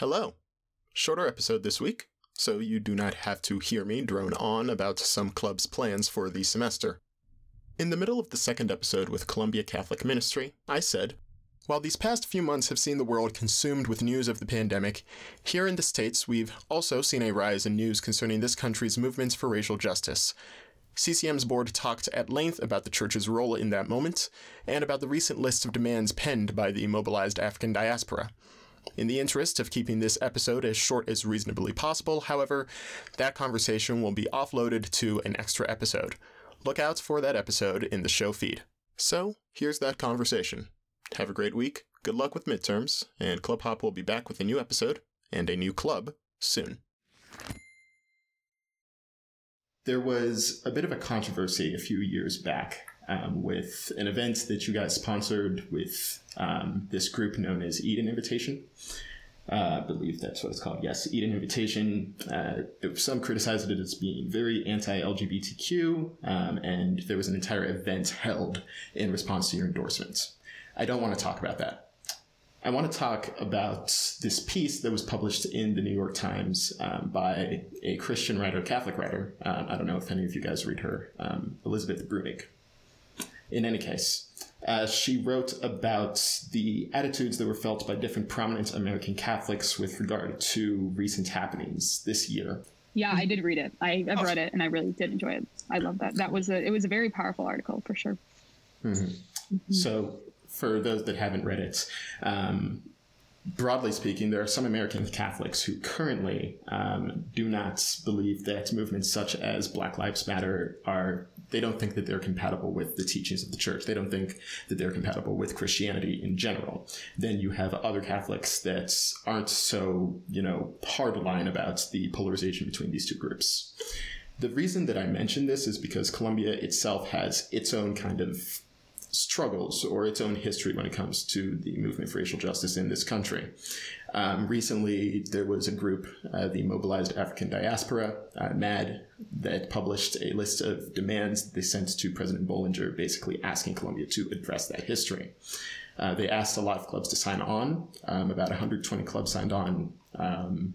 Hello. Shorter episode this week, so you do not have to hear me drone on about some club's plans for the semester. In the middle of the second episode with Columbia Catholic Ministry, I said, While these past few months have seen the world consumed with news of the pandemic, here in the States we've also seen a rise in news concerning this country's movements for racial justice. CCM's board talked at length about the church's role in that moment, and about the recent list of demands penned by the mobilized African diaspora. In the interest of keeping this episode as short as reasonably possible, however, that conversation will be offloaded to an extra episode. Look out for that episode in the show feed. So, here's that conversation. Have a great week, good luck with midterms, and Club Hop will be back with a new episode and a new club soon. There was a bit of a controversy a few years back um, with an event that you guys sponsored with um, this group known as Eden Invitation. Uh, I believe that's what it's called. Yes, Eden Invitation. Uh, some criticized it as being very anti-LGBTQ, um, and there was an entire event held in response to your endorsements. I don't want to talk about that. I want to talk about this piece that was published in the New York Times um, by a Christian writer, Catholic writer. Um, I don't know if any of you guys read her, um, Elizabeth Bruenig. In any case, uh, she wrote about the attitudes that were felt by different prominent American Catholics with regard to recent happenings this year. Yeah, I did read it. I, have oh. read it, and I really did enjoy it. I love that. That was a it was a very powerful article for sure. Mm-hmm. Mm-hmm. So, for those that haven't read it, um, broadly speaking, there are some American Catholics who currently um, do not believe that movements such as Black Lives Matter are, they don't think that they're compatible with the teachings of the church. They don't think that they're compatible with Christianity in general. Then you have other Catholics that aren't so, you know, hardline about the polarization between these two groups. The reason that I mention this is because Columbia itself has its own kind of struggles or its own history when it comes to the movement for racial justice in this country. Um, recently, there was a group, uh, the Mobilized African Diaspora, uh, MAD, that published a list of demands they sent to President Bollinger, basically asking Columbia to address that history. Uh, they asked a lot of clubs to sign on. Um, about 120 clubs signed on. Um,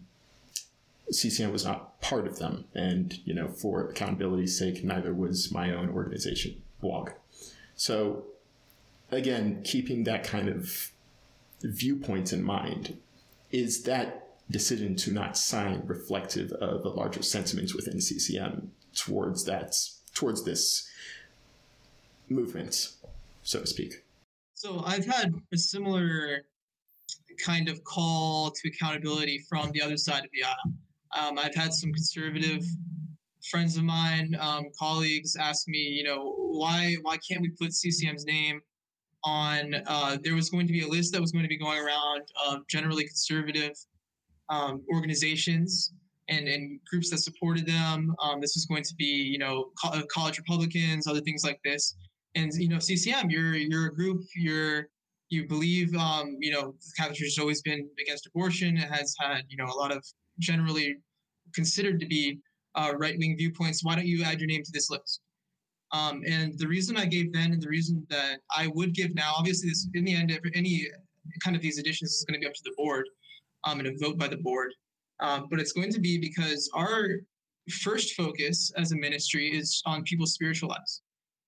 CCM was not part of them, and you know, for accountability's sake, neither was my own organization, WOG. So, again, keeping that kind of viewpoint in mind, is that decision to not sign reflective of the larger sentiments within CCM towards that towards this movement, so to speak? So I've had a similar kind of call to accountability from the other side of the aisle. Um, I've had some conservative friends of mine, um, colleagues ask me, you know, why why can't we put CCM's name on? Uh, there was going to be a list that was going to be going around of generally conservative um, organizations and, and groups that supported them. Um, this was going to be, you know, co- uh, college Republicans, other things like this. And you know, CCM, you're you're a group. You're you believe, um, you know, the Catholic Church has always been against abortion. It has had, you know, a lot of generally considered to be uh, right wing viewpoints. Why don't you add your name to this list? Um, and the reason I gave then and the reason that I would give now, obviously, this in the end, any kind of these additions is going to be up to the board um, and a vote by the board. Um, but it's going to be because our first focus as a ministry is on people's spiritual lives.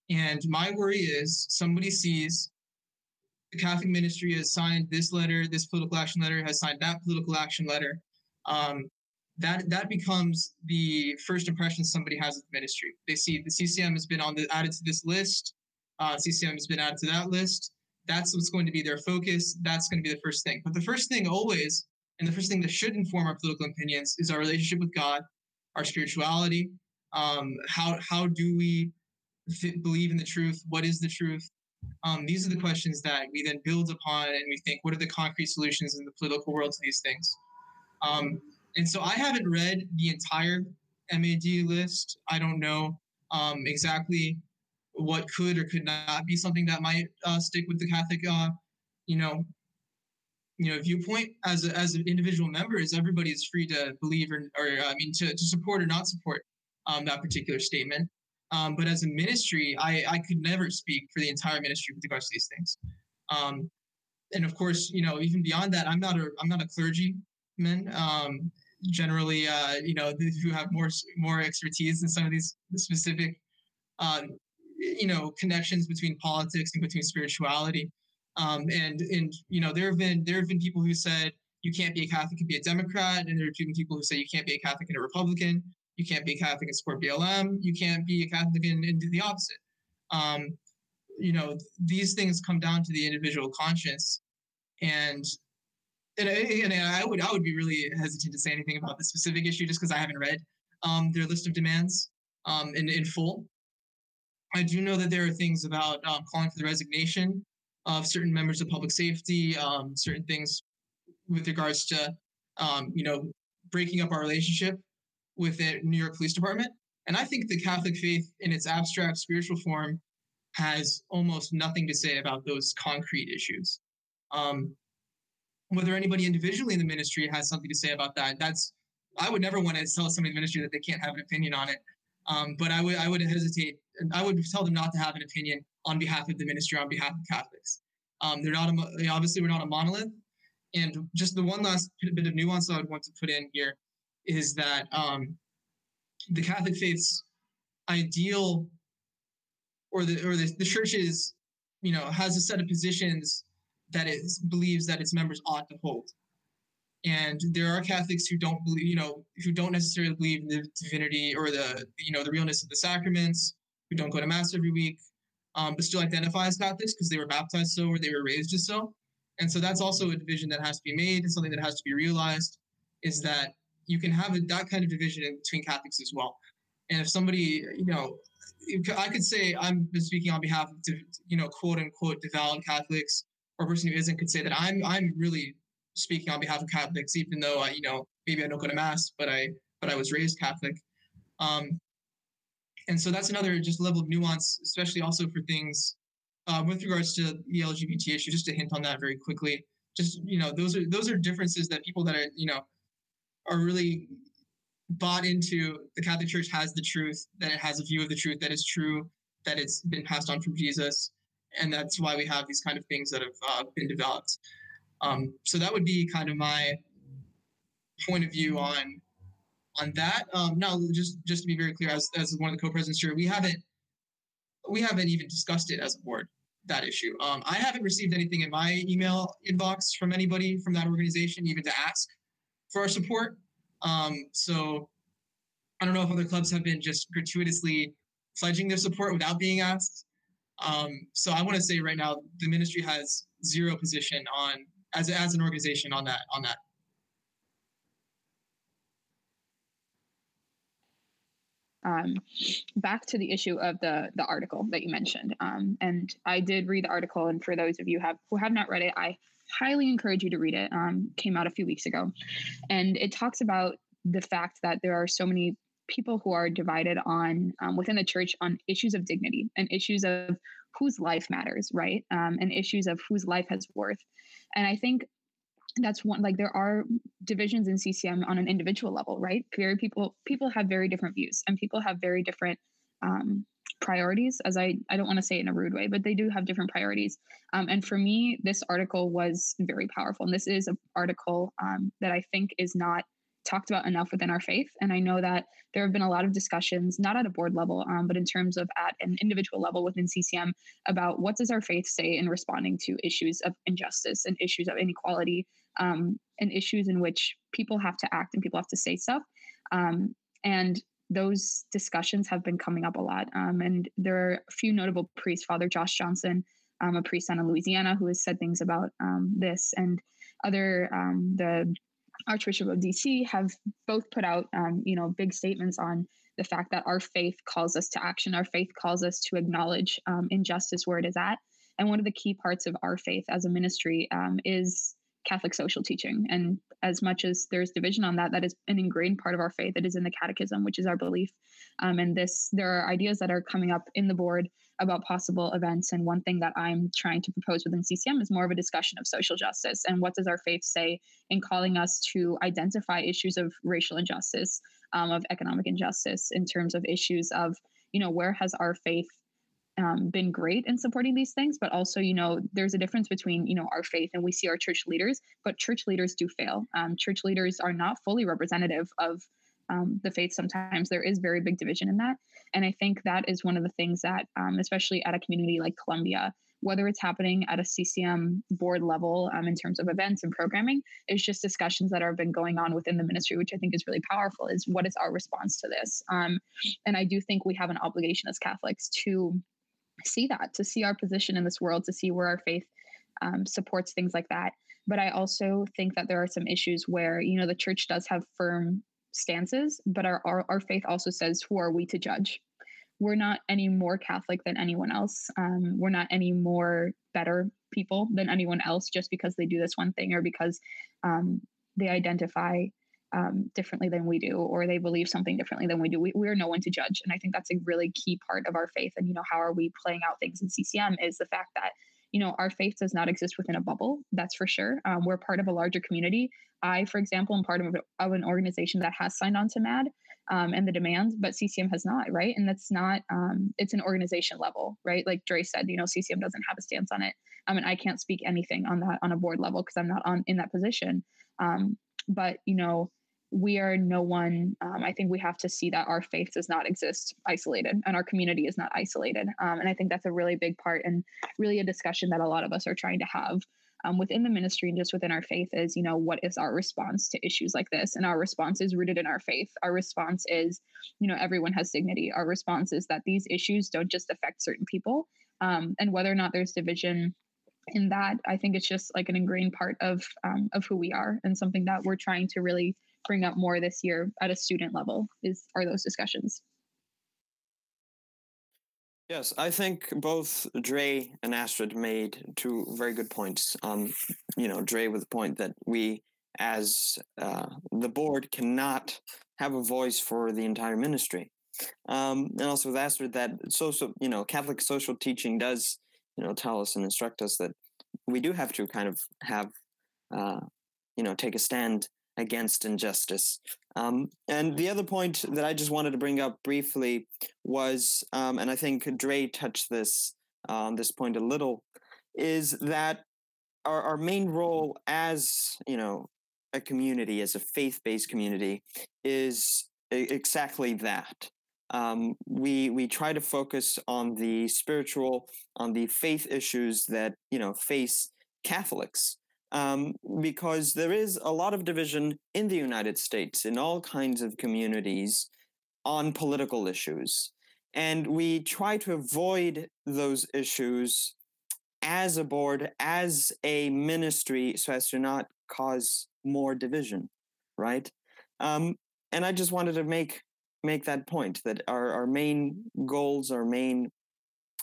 And my worry is somebody sees the Catholic ministry has signed this letter, this political action letter, has signed that political action letter. Um, that that becomes the first impression somebody has of the ministry. They see the CCM has been on the added to this list. Uh, CCM has been added to that list. That's what's going to be their focus. That's going to be the first thing. But the first thing always, and the first thing that should inform our political opinions, is our relationship with God, our spirituality. Um, how how do we th- believe in the truth? What is the truth? Um, these are the questions that we then build upon, and we think, what are the concrete solutions in the political world to these things? Um, and so I haven't read the entire MAD list. I don't know um, exactly what could or could not be something that might uh, stick with the Catholic, uh, you know, you know, viewpoint. As a, as an individual member, is everybody is free to believe or, or I mean, to, to support or not support um, that particular statement. Um, but as a ministry, I, I could never speak for the entire ministry with regards to these things. Um, and of course, you know, even beyond that, I'm not a I'm not a clergyman. Um, generally, uh, you know, who have more more expertise in some of these specific, um, you know, connections between politics and between spirituality. Um, and and you know, there have been there have been people who said you can't be a Catholic and be a Democrat, and there have been people who say you can't be a Catholic and a Republican. You can't be a Catholic and support BLM. You can't be a Catholic and, and do the opposite. Um, you know, these things come down to the individual conscience, and and, and I would I would be really hesitant to say anything about this specific issue just because I haven't read um, their list of demands um, in in full. I do know that there are things about um, calling for the resignation of certain members of public safety, um, certain things with regards to um, you know breaking up our relationship with the New York Police Department. And I think the Catholic faith in its abstract spiritual form has almost nothing to say about those concrete issues. Um, whether anybody individually in the ministry has something to say about that, that's I would never want to tell somebody in the ministry that they can't have an opinion on it. Um, but I would I would hesitate. I would tell them not to have an opinion on behalf of the ministry, on behalf of Catholics. Um, they're not a, obviously we're not a monolith. And just the one last bit of nuance I would want to put in here is that um, the Catholic faith's ideal or the or the, the church is, you know, has a set of positions that it believes that its members ought to hold. And there are Catholics who don't believe, you know, who don't necessarily believe in the divinity or the, you know, the realness of the sacraments, who don't go to mass every week, um, but still identify as Catholics because they were baptized so or they were raised as so. And so that's also a division that has to be made and something that has to be realized is that you can have a, that kind of division between Catholics as well. And if somebody, you know, I could say I'm speaking on behalf of, you know, quote unquote devout Catholics, or a person who isn't could say that I'm I'm really speaking on behalf of Catholics, even though I, you know, maybe I don't go to mass, but I but I was raised Catholic. Um, and so that's another just level of nuance, especially also for things uh, with regards to the LGBT issue. Just to hint on that very quickly. Just you know, those are those are differences that people that are you know are really bought into the Catholic Church has the truth, that it has a view of the truth that is true, that it's been passed on from Jesus, and that's why we have these kind of things that have uh, been developed. Um, so that would be kind of my point of view on on that. Um, now, just just to be very clear, as as one of the co-presidents here, we haven't we haven't even discussed it as a board that issue. Um, I haven't received anything in my email inbox from anybody from that organization, even to ask for our support. Um, so I don't know if other clubs have been just gratuitously pledging their support without being asked. Um, so I want to say right now, the ministry has zero position on as as an organization on that on that. Um, back to the issue of the the article that you mentioned, um, and I did read the article. And for those of you have who have not read it, I highly encourage you to read it. Um, came out a few weeks ago, and it talks about the fact that there are so many people who are divided on um, within the church on issues of dignity and issues of whose life matters, right? Um, and issues of whose life has worth. And I think that's one like there are divisions in CCM on an individual level, right? Very people people have very different views and people have very different um, priorities as i i don't want to say it in a rude way but they do have different priorities um, and for me this article was very powerful and this is an article um, that i think is not talked about enough within our faith. And I know that there have been a lot of discussions, not at a board level, um, but in terms of at an individual level within CCM about what does our faith say in responding to issues of injustice and issues of inequality um, and issues in which people have to act and people have to say stuff. Um, and those discussions have been coming up a lot. Um, and there are a few notable priests, Father Josh Johnson, um, a priest out of Louisiana, who has said things about um, this, and other the Archbishop of DC have both put out, um, you know, big statements on the fact that our faith calls us to action. Our faith calls us to acknowledge um, injustice where it is at. And one of the key parts of our faith as a ministry um, is Catholic social teaching. And as much as there's division on that, that is an ingrained part of our faith. It is in the catechism, which is our belief. Um, and this, there are ideas that are coming up in the board about possible events. And one thing that I'm trying to propose within CCM is more of a discussion of social justice and what does our faith say in calling us to identify issues of racial injustice, um, of economic injustice, in terms of issues of, you know, where has our faith um, been great in supporting these things, but also, you know, there's a difference between, you know, our faith and we see our church leaders, but church leaders do fail. Um, church leaders are not fully representative of um, the faith. Sometimes there is very big division in that. And I think that is one of the things that, um, especially at a community like Columbia, whether it's happening at a CCM board level um, in terms of events and programming, is just discussions that have been going on within the ministry, which I think is really powerful. Is what is our response to this? Um, and I do think we have an obligation as Catholics to see that, to see our position in this world, to see where our faith um, supports things like that. But I also think that there are some issues where, you know, the church does have firm stances, but our, our, our faith also says, who are we to judge? We're not any more Catholic than anyone else. Um, we're not any more better people than anyone else just because they do this one thing or because um, they identify um, differently than we do or they believe something differently than we do we, we are no one to judge. And i think that's a really key part of our faith. And you know how are we playing out things in ccm is the fact that you know our faith does not exist within a bubble that's for sure. Um, we're part of a larger community. I for example am part of, of an organization that has signed on to mad um, and the demands but ccm has not right? And that's not um, it's an organization level right? Like dre said you know ccm doesn't have a stance on it. I mean, I can't speak anything on that on a board level because i'm not on in that position. Um, but you know we are no one um, i think we have to see that our faith does not exist isolated and our community is not isolated um, and i think that's a really big part and really a discussion that a lot of us are trying to have um, within the ministry and just within our faith is you know what is our response to issues like this? And our response is rooted in our faith. Our response is you know everyone has dignity. Our response is that these issues don't just affect certain people um, and whether or not there's division in that i think it's just like an ingrained part of um, of who we are and something that we're trying to really bring up more this year at a student level is are those discussions. Yes, I think both Dre and Astrid made two very good points. Um, you know, Dre with the point that we, as uh, the board, cannot have a voice for the entire ministry, um, and also with Astrid that social, you know, Catholic social teaching does, you know, tell us and instruct us that we do have to kind of have, uh, you know, take a stand against injustice. Um, and the other point that I just wanted to bring up briefly was, um, and I think Dre touched this on um, this point a little, is that our, our main role as you know a community, as a faith-based community, is exactly that. Um, we we try to focus on the spiritual, on the faith issues that you know face Catholics um, because there is a lot of division in the United States in all kinds of communities on political issues. And we try to avoid those issues as a board, as a ministry, so as to not cause more division, right? Um, and I just wanted to make make that point that our, our main goals, our main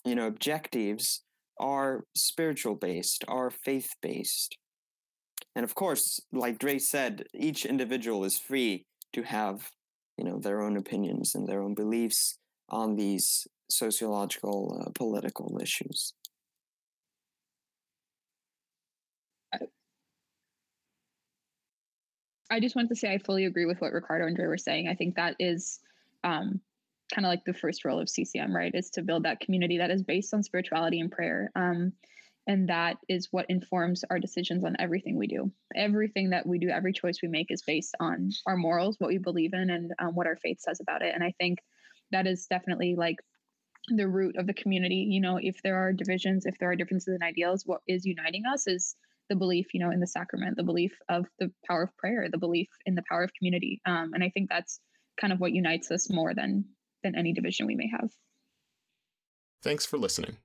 you know objectives are spiritual based, are faith based. And of course, like Dre said, each individual is free to have, you know, their own opinions and their own beliefs on these sociological, uh, political issues. I just want to say I fully agree with what Ricardo and Dre were saying. I think that is um, kind of like the first role of CCM, right? Is to build that community that is based on spirituality and prayer. Um, and that is what informs our decisions on everything we do. Everything that we do every choice we make is based on our morals what we believe in and um, what our faith says about it. And i think that is definitely like the root of the community. You know if there are divisions if there are differences in ideals what is uniting us is the belief you know in the sacrament the belief of the power of prayer the belief in the power of community. Um, and i think that's kind of what unites us more than than any division we may have. Thanks for listening